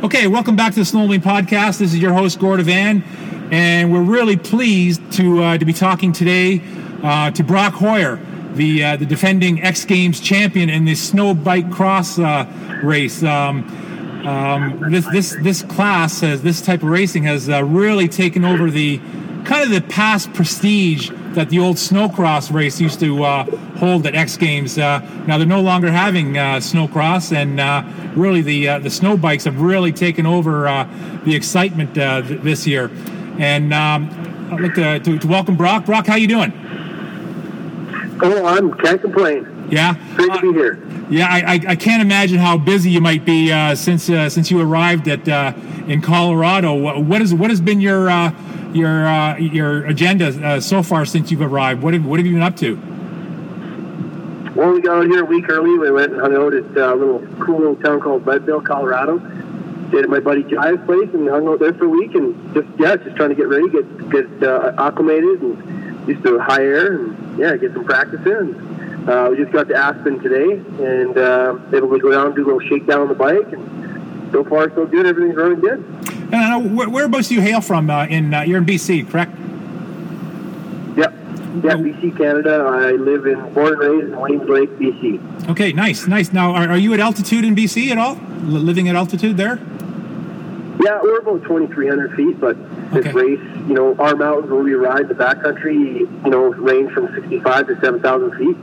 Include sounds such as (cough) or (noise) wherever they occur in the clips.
Okay, welcome back to the Snowmobiling Podcast. This is your host, Gord Van, and we're really pleased to uh, to be talking today uh, to Brock Hoyer, the uh, the defending X Games champion in the snow bike cross uh, race. Um, um, this this this class has this type of racing has uh, really taken over the kind of the past prestige that the old snowcross race used to uh, hold at X Games. Uh, now they're no longer having uh, snowcross, and uh, really the the snow bikes have really taken over the excitement th- this year. And um, I'd like to, to, to, welcome Brock. Brock, how you doing? Oh, I'm can't complain. Yeah, great to be here. Yeah, I, I, I, can't imagine how busy you might be since since you arrived at in Colorado. What, what is what has been your your uh, your agenda uh, so far since you've arrived? What have what have you been up to? Well, we got out here a week early. We went and hung out at a little cool little town called Leadville, Colorado. Stayed at my buddy Jai's place and hung out there for a week and just yeah, just trying to get ready, get get uh, acclimated and used to high air and yeah, get some practice in. Uh, we just got to Aspen today and uh, able to go down and do a little shakedown on the bike and so far so good. Everything's running good. Uh, where, whereabouts do you hail from? Uh, in uh, you're in BC, correct? Yep. Yeah, BC, Canada. I live in born and raised in Williams Lake, BC. Okay, nice, nice. Now, are, are you at altitude in BC at all? L- living at altitude there? Yeah, we're about 2,300 feet, but this okay. race, you know, our mountains where we ride the backcountry, you know, range from 65 to 7,000 feet.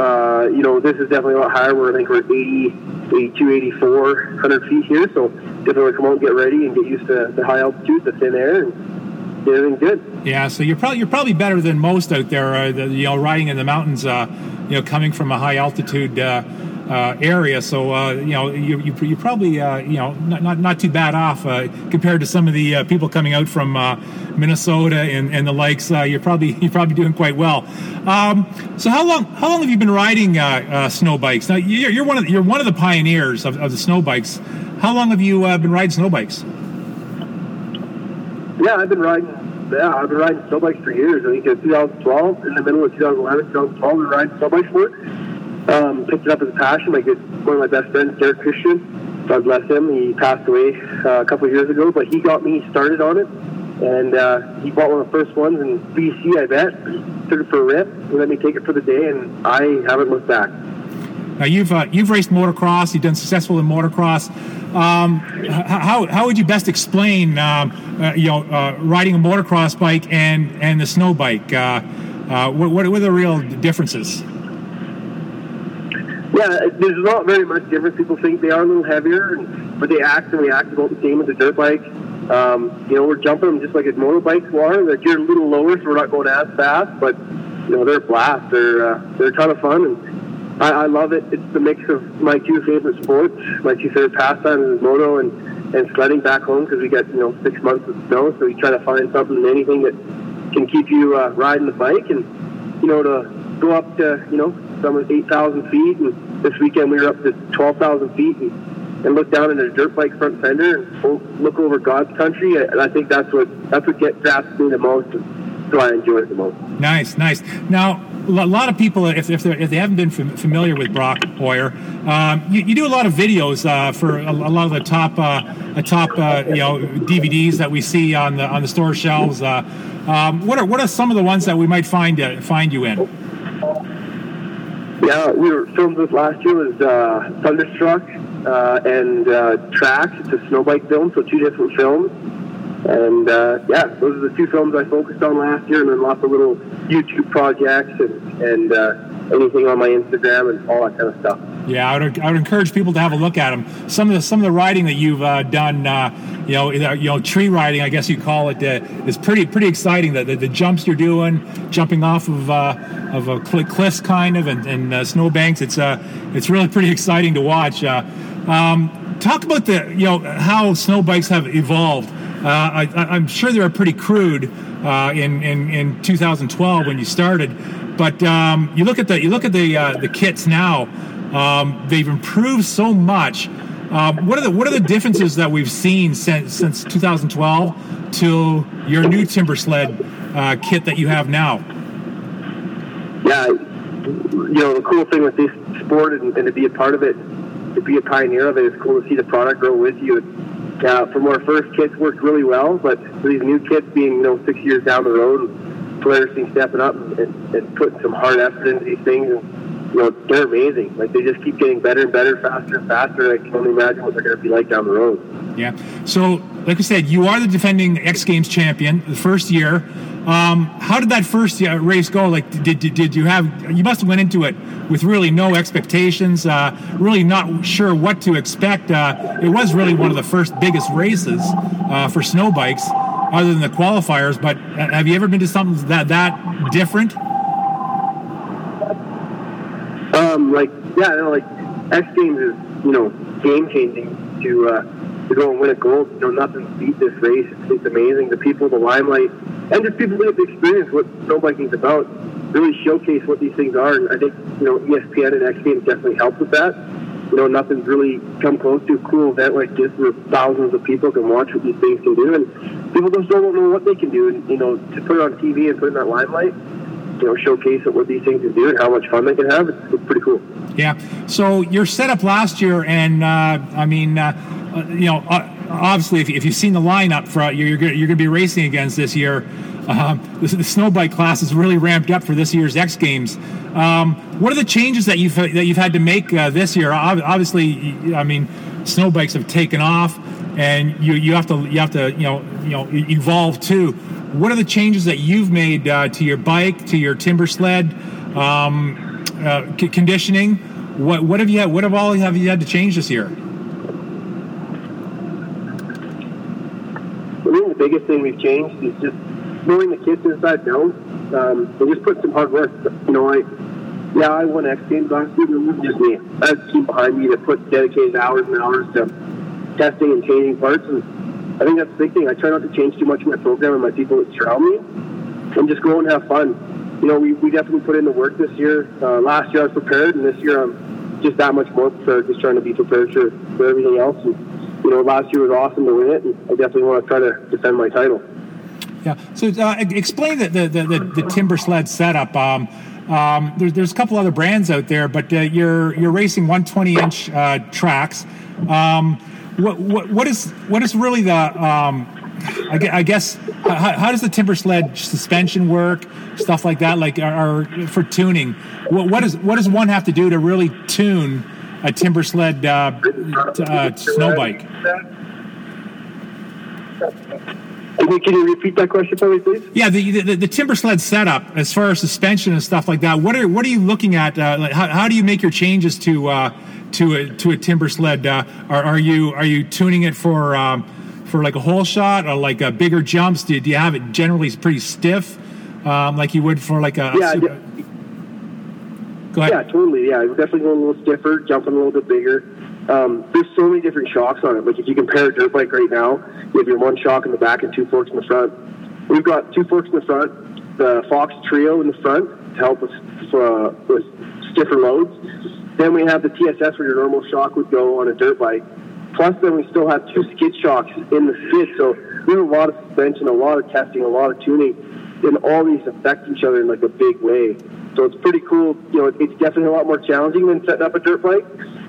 Uh, you know, this is definitely a lot higher. We're, I think we're 80, 82, 8400 feet here. So, definitely come out and get ready and get used to the high altitude, the thin air, and everything good. Yeah, so you're probably you're probably better than most out there. Uh, the, you know, riding in the mountains. Uh, you know, coming from a high altitude. Uh, uh, area. So uh, you know you you, you probably uh, you know not, not, not too bad off uh, compared to some of the uh, people coming out from uh, Minnesota and, and the likes. you're probably (laughs) you're probably doing quite well. Um, so how long how long have you been riding snow bikes? Now you're, you're, one of the, you're one of the pioneers of, of the snow bikes. How long have you been riding snow bikes? Yeah, I've been riding yeah, I've been riding snow bikes for years. I think in 2012, in the middle of 2011, 2012, I've been riding snow bikes for um, picked it up as a passion. Good, one of my best friends, Derek Christian, God bless him. He passed away uh, a couple of years ago, but he got me started on it. And uh, he bought one of the first ones in BC, I bet. Took it for a rip, and let me take it for the day, and I haven't looked back. Now you've uh, you've raced motocross. You've done successful in motocross. Um, how, how would you best explain um, uh, you know uh, riding a motocross bike and and the snow bike? Uh, uh, what, what are the real differences? Yeah, there's not very much difference. People think they are a little heavier, but they act and react about the same as a dirt bike. Um, you know, we're jumping them just like a motorbikes are. Like you're a little lower, so we're not going as fast, but you know they're a blast. They're uh, they're a ton of fun, and I, I love it. It's the mix of my two favorite sports. My two favorite pastimes is moto and and sledding back home because we got you know six months of snow, so we try to find something, anything that can keep you uh, riding the bike, and you know to go up to you know some 8,000 feet, and this weekend we were up to 12,000 feet, and, and look down at a dirt bike front fender and look over God's country. And I think that's what that's what gets grabs me the most. And so I enjoy it the most. Nice, nice. Now, a lot of people, if, if, if they haven't been familiar with Brock Hoyer, um, you, you, do a lot of videos uh, for a, a, lot of the top, uh, top, uh, you know, DVDs that we see on the on the store shelves. Uh, um, what are what are some of the ones that we might find uh, find you in? Yeah, we were filmed this last year was uh, Thunderstruck uh, and uh, Tracks. It's a snowbike film, so two different films. And uh, yeah, those are the two films I focused on last year, and then lots of little YouTube projects and, and uh, anything on my Instagram and all that kind of stuff. Yeah, I would, I would encourage people to have a look at them. Some of the some of the riding that you've uh, done, uh, you know, you know, tree riding, I guess you call it, uh, is pretty pretty exciting. The, the, the, jumps you're doing, jumping off of uh, of a cliffs kind of, and, and uh. It's uh, it's really pretty exciting to watch. Um, talk about the you know how snow bikes have evolved. I, am sure they were pretty crude in, in in 2012 when you started, but um, you look at the you look at the the kits now. Um, they've improved so much. Um, what are the what are the differences that we've seen since since 2012 to your new Timbersled uh, kit that you have now? Yeah, you know the cool thing with this sport and, and to be a part of it to be a pioneer of it. It's cool to see the product grow with you. Uh, from our first kits worked really well, but for these new kits being you know six years down the road, players being stepping up and, and putting some hard effort into these things. And, you know, they're amazing. Like they just keep getting better and better, faster and faster. I can only imagine what they're going to be like down the road. Yeah. So, like I said, you are the defending X Games champion the first year. Um, how did that first race go? Like, did, did, did you have? You must have went into it with really no expectations, uh, really not sure what to expect. Uh, it was really one of the first biggest races uh, for snow bikes, other than the qualifiers. But uh, have you ever been to something that that different? Um, like yeah, know, like X Games is you know game changing to uh, to go and win a gold. You know, nothing beat this race. It's, it's amazing. The people, the limelight, and just people that have experienced what snowbiking is about really showcase what these things are. And I think you know ESPN and X Games definitely helped with that. You know, nothing's really come close to a cool event like this where thousands of people can watch what these things can do, and people just don't know what they can do. And you know, to put it on TV and put it in that limelight you know showcase what these things can do and how much fun they can have. It's, it's pretty cool. Yeah. So your setup last year, and uh, I mean, uh, uh you know, uh, obviously, if, you've seen the lineup for you're, you're going to be racing against this year, um, the, the snow bike class is really ramped up for this year's X Games. Um, what are the changes that you've that you've had to make uh, this year? Obviously, I mean, snow bikes have taken off, and you you have to you have to you know you know evolve too what are the changes that you've made uh, to your bike, to your Timbersled, um, uh, c- conditioning? What what have you had, what have all have you had to change this year? I think the biggest thing we've changed is just knowing the kids inside out. Um, just put some hard work. You know, I yeah, I won X Games last year, but it wasn't just me. I had a team behind me that put dedicated hours and hours to testing and changing parts and I think that's the big thing. I try not to change too much of my program and my people that surround me, and just go and have fun. You know, we, we definitely put in the work this year. Uh, last year I was prepared, and this year I'm just that much more prepared. Just trying to be prepared for, for everything else. And you know, last year was awesome to win it, and I definitely want to try to defend my title. Yeah. So uh, explain the the, the, the, Timbersled setup. Um, um, there's, there's a couple other brands out there, but uh, you're you're racing 120 inch uh, tracks. Um, what, what, what is what is really the um, I, I guess how, how, does the Timbersled suspension work stuff like that like are, for tuning what, what is what does one have to do to really tune a Timbersled uh, uh, snow bike can you repeat that question for me, please? Yeah, the, the, the, Timbersled setup, as far as suspension and stuff like that. What are what are you looking at? Uh, like how, how do you make your changes to uh, to a to a Timbersled? Uh, are, are you are you tuning it for um, for like a hole shot or like a bigger jumps? Do, do you have it generally pretty stiff, um, like you would for like a? Yeah. Super... Go ahead. Yeah, totally. Yeah, definitely going a little stiffer, jumping a little bit bigger. Um, there's so many different shocks on it. Like if you compare a dirt bike right now, you have your one shock in the back and two forks in the front. We've got two forks in the front, the Fox Trio in the front to help us uh, with stiffer loads, then we have the TSS where your normal shock would go on a dirt bike. Plus, then we still have two skid shocks in the skid. So we have a lot of suspension, a lot of testing, a lot of tuning, and all these affect each other in like a big way. So it's pretty cool. You know, it's definitely a lot more challenging than setting up a dirt bike,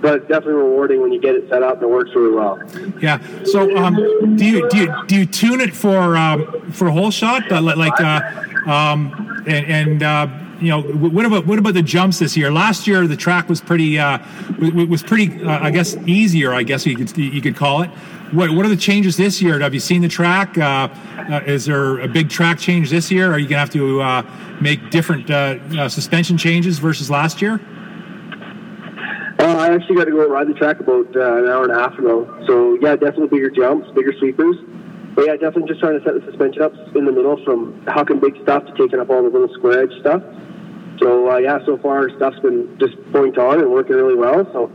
but it's definitely rewarding when you get it set up and it works really well. Yeah. So, um, do you do you, do you tune it for um, for hole shot, like uh, um, and, and uh, you know, what about what about the jumps this year? Last year the track was pretty uh, was pretty, uh, I guess, easier. I guess you could you could call it. What what are the changes this year? Have you seen the track? Uh, uh is there a big track change this year? Are you gonna have to uh, make different uh, suspension changes versus last year? I actually got to go ride the track about an hour and a half ago. So yeah, definitely bigger jumps, bigger sweepers. But yeah, definitely just trying to set the suspension up in the middle from hucking big stuff to taking up all the little square edge stuff. So uh, yeah, so far stuff's been just point on and working really well. So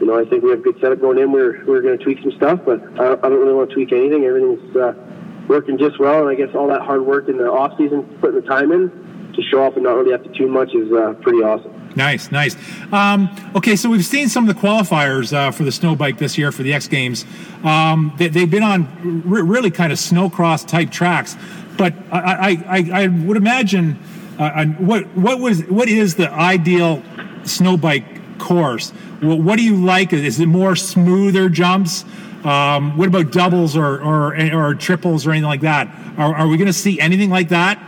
you know, I think we have a good setup going in. We're we're going to tweak some stuff, but I, I don't really want to tweak anything. Everything's uh, working just well, and I guess all that hard work in the off season, putting the time in to show off and not really have to tune much, is uh, pretty awesome. Nice, nice. Um, okay, so we've seen some of the qualifiers uh, for the snow bike this year for the X Games. Um, they, have been on really kind of snowcross type tracks, but I, I, I would imagine uh, what what was what is the ideal snow bike course. Well, what do you like? Is it more smoother jumps? Um, what about doubles or, or, or triples or anything like that? Are, are we going to see anything like that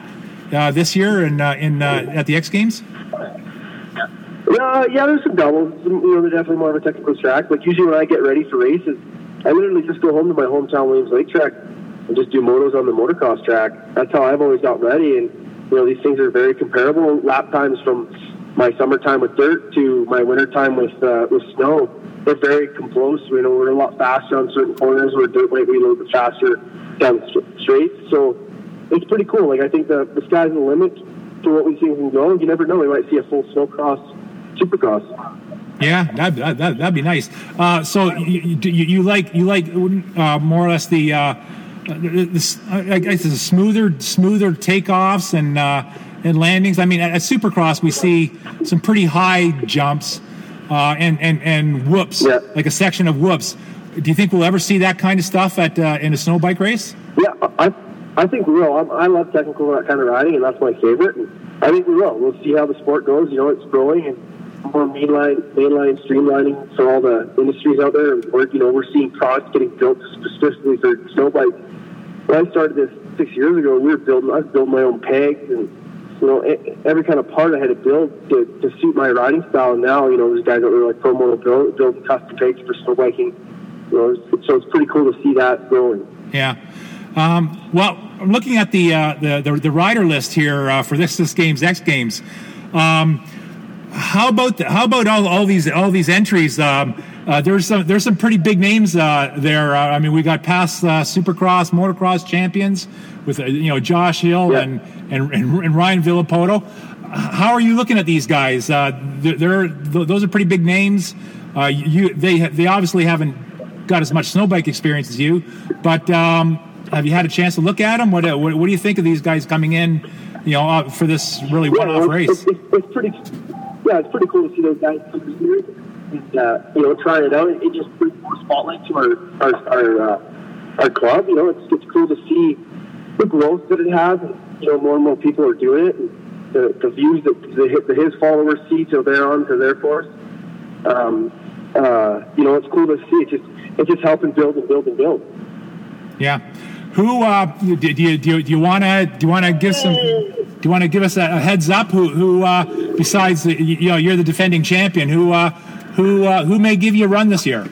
uh, this year in, uh, in uh, at the X Games? Uh, yeah, there's some doubles. You know, they're definitely more of a technical track. Like usually when I get ready for races, I literally just go home to my hometown Williams Lake track and just do motos on the motocross track. That's how I've always got ready. And you know, these things are very comparable. Lap times from my summertime with dirt to my wintertime with uh, with snow, they're very close. You know, we're a lot faster on certain corners where dirt might be a little bit faster down straight. So it's pretty cool. Like I think the the sky's the limit to what we see can go. You never know. We might see a full snowcross, supercross. Yeah, that that that'd be nice. Uh, so you, you, you like you like uh, more or less the. Uh, this, I guess it's smoother, smoother takeoffs and uh, and landings. I mean, at, at, Supercross we see some pretty high jumps uh, and and and whoops, yeah. like a section of whoops. Do you think we'll ever see that kind of stuff at uh, in a snow bike race? Yeah, I I think we will. I, I love technical kind of riding, and that's my favorite. And I think we will. We'll see how the sport goes. You know, it's growing and more mainline, mainline streamlining for all the industries out there. And we're, you know, we're seeing products getting built specifically for snow bikes. When I started this six years ago, we were building. I was building my own pegs and you know every kind of part I had to build to, to suit my riding style. And now, you know, there's guys that are like pro moto build, building custom pegs for snow biking. You know, so it's pretty cool to see that growing. Yeah. Um, well, looking at the, uh, the, the the rider list here uh, for this this game's X Games. Um, how about the, how about all, all these all these entries? Um, uh, there's some there's some pretty big names uh, there. Uh, I mean, we got past uh, Supercross, Motocross champions with uh, you know Josh Hill yeah. and, and, and and Ryan Villopoto. How are you looking at these guys? Uh, they're, they're, those are pretty big names. you they they obviously haven't got as much snowbike experience as you, but um, have you had a chance to look at them? What, what, what do you think of these guys coming in? You know, for this really one-off race. It's, it's, it's pretty yeah, it's pretty cool to see those guys come here and uh, you know try it out. It just brings more spotlight to our our our, uh, our club. You know, it's it's cool to see the growth that it has. And, you know, more and more people are doing it. And the, the views that the, the his followers see till they're on to their course. Um, uh, you know, it's cool to see. It's just it's just helping build and build and build. Yeah. Who uh, do, do you do you, do you want to do you want to give some do you want to give us a, a heads up? Who, who uh, besides the, you know you're the defending champion? Who uh, who uh, who may give you a run this year?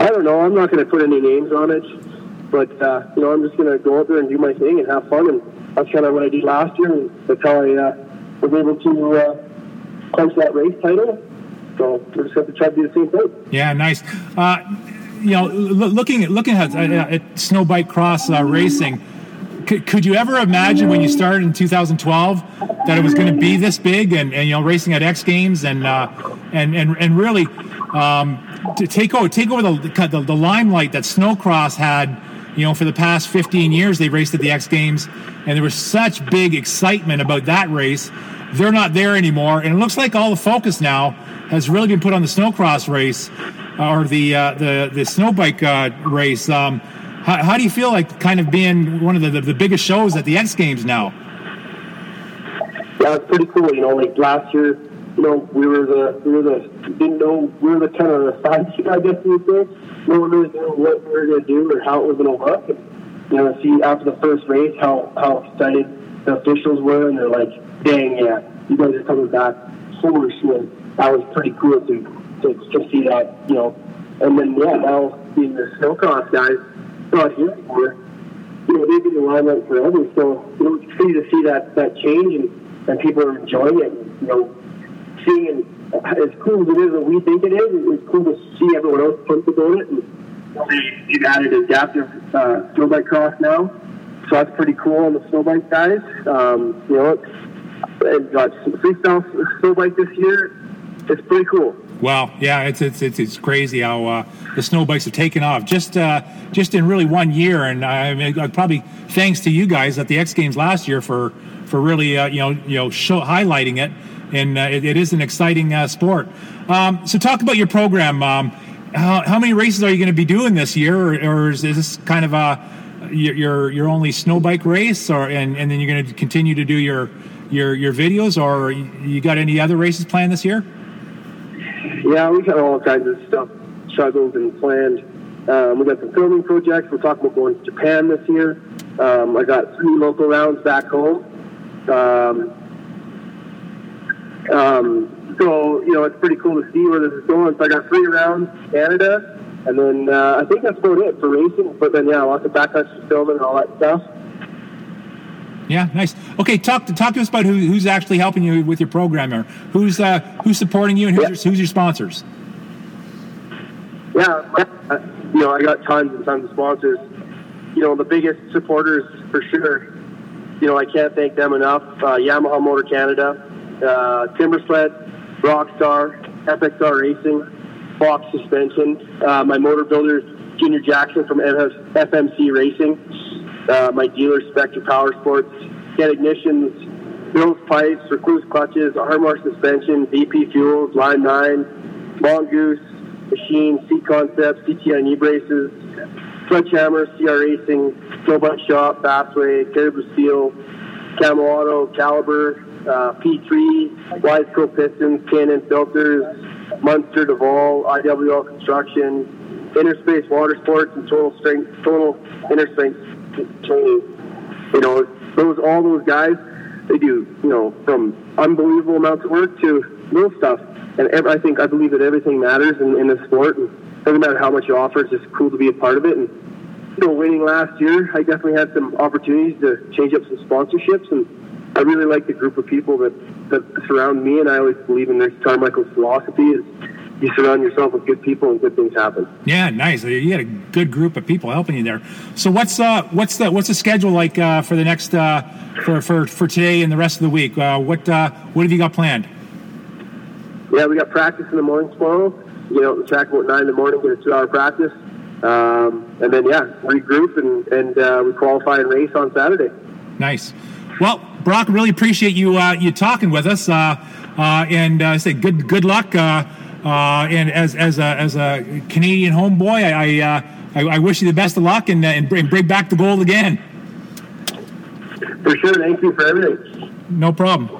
I don't know. I'm not going to put any names on it, but uh, you know I'm just going to go out there and do my thing and have fun. And that's kind of what I did last year. And that's how I uh, was able to uh, punch that race title. So we're just going to try to do the same thing. Yeah, nice. Uh, you know, looking at looking at, at snow bike cross uh, racing could, could you ever imagine when you started in 2012 that it was going to be this big and, and you know racing at X Games and uh, and and and really um, to take over take over the, the the limelight that snowcross had you know, for the past 15 years, they raced at the X Games, and there was such big excitement about that race. They're not there anymore, and it looks like all the focus now has really been put on the snowcross race or the uh, the the snowbike uh, race. Um, how, how do you feel like kind of being one of the, the, the biggest shows at the X Games now? Yeah, it's pretty cool. You know, like last year, you know, we were the we were the didn't know we were the kind of the side (laughs) I guess you would say. No one really knew what we were to do or how it was to look. And, you know, see after the first race how how excited the officials were, and they're like, "Dang, yeah, you guys are coming back full swing." That was pretty cool to to, to see that, you know. And then yeah, now being the snowcross guys not here anymore. You know, they've been in the limelight forever. So you know, it's crazy to see that that change and, and people are enjoying it. You know, seeing it as cool as it is that we think it is, it's cool to see everyone else pumped about it. And they've added adaptive uh, snowbike cross now, so that's pretty cool on the snowbike guys. Um, you know, it's, it's got some freestyle snowbike this year. It's pretty cool. Well, yeah, it's it's it's, it's crazy how uh, the snow bikes have taken off just uh, just in really one year, and I mean, probably thanks to you guys at the X Games last year for for really uh, you know you know show, highlighting it, and uh, it, it is an exciting uh, sport. Um, so, talk about your program. Um, how, how, many races are you going to be doing this year, or, or is, is, this kind of a your your only snow bike race, or and, and then you're going to continue to do your your your videos, or you got any other races planned this year? Yeah, we got all kinds of stuff struggled and planned. Um, we got some filming projects. We're talking about going to Japan this year. Um, I got three local rounds back home. Um, um, so, you know, it's pretty cool to see where this is going. So I got three rounds Canada, and then uh, I think that's about it for racing. But then, yeah, lots of backcountry filming and all that stuff. Yeah, nice. Okay, talk to talk to us about who, who's actually helping you with your program, or who's uh, who's supporting you, and who's, Yeah. your, who's your sponsors. Yeah, uh, you know, I got tons and tons of sponsors. You know, the biggest supporters for sure. You know, I can't thank them enough. Uh, Yamaha Motor Canada, uh, Timbersled, Rockstar, FXR Racing, Fox Suspension, uh, my motor builder Junior Jackson from FMC Racing, uh, my dealer Spectre Power Sports, Get Ignitions, Bill's Pipes, Rekluse Clutches, Armor Suspension, VP Fuels, Line 9, Mongoose, Machine, C Concepts, CTI knee braces, Sledgehammer, CR Racing, Snowbutt Shop, Bassway, Caribou Steel, Camo Auto, Caliber, uh, P3, Wiseco Pistons, Cannon Filters, Munster, Duval, IWL Construction, Interspace Water Sports, and Total Strength, Total Inner Training. You know, those all those guys, they do, you know, from unbelievable amounts of work to little stuff. And ev- I think I believe that everything matters in, in this sport. And doesn't matter how much you offer; it's just cool to be a part of it. And you know, winning last year, I definitely had some opportunities to change up some sponsorships, and I really like the group of people that that surround me. And I always believe in this Carmichael's philosophy: is you surround yourself with good people, and good things happen. Yeah, nice. You had a good group of people helping you there. So what's uh what's the what's the schedule like uh, for the next uh, for, for for today and the rest of the week? Uh, what uh, what have you got planned? Yeah, we got practice in the morning tomorrow. You know, the track about nine in the morning, get a two-hour practice, um, and then yeah, regroup and and uh, we qualify and race on Saturday. Nice. Well, Brock, really appreciate you uh, you talking with us. Uh, uh, and uh, say good good luck. Uh, and as as a as a Canadian homeboy, I I, uh, I I wish you the best of luck and uh, and bring, bring back the gold again. For sure. Thank you for everything. No problem.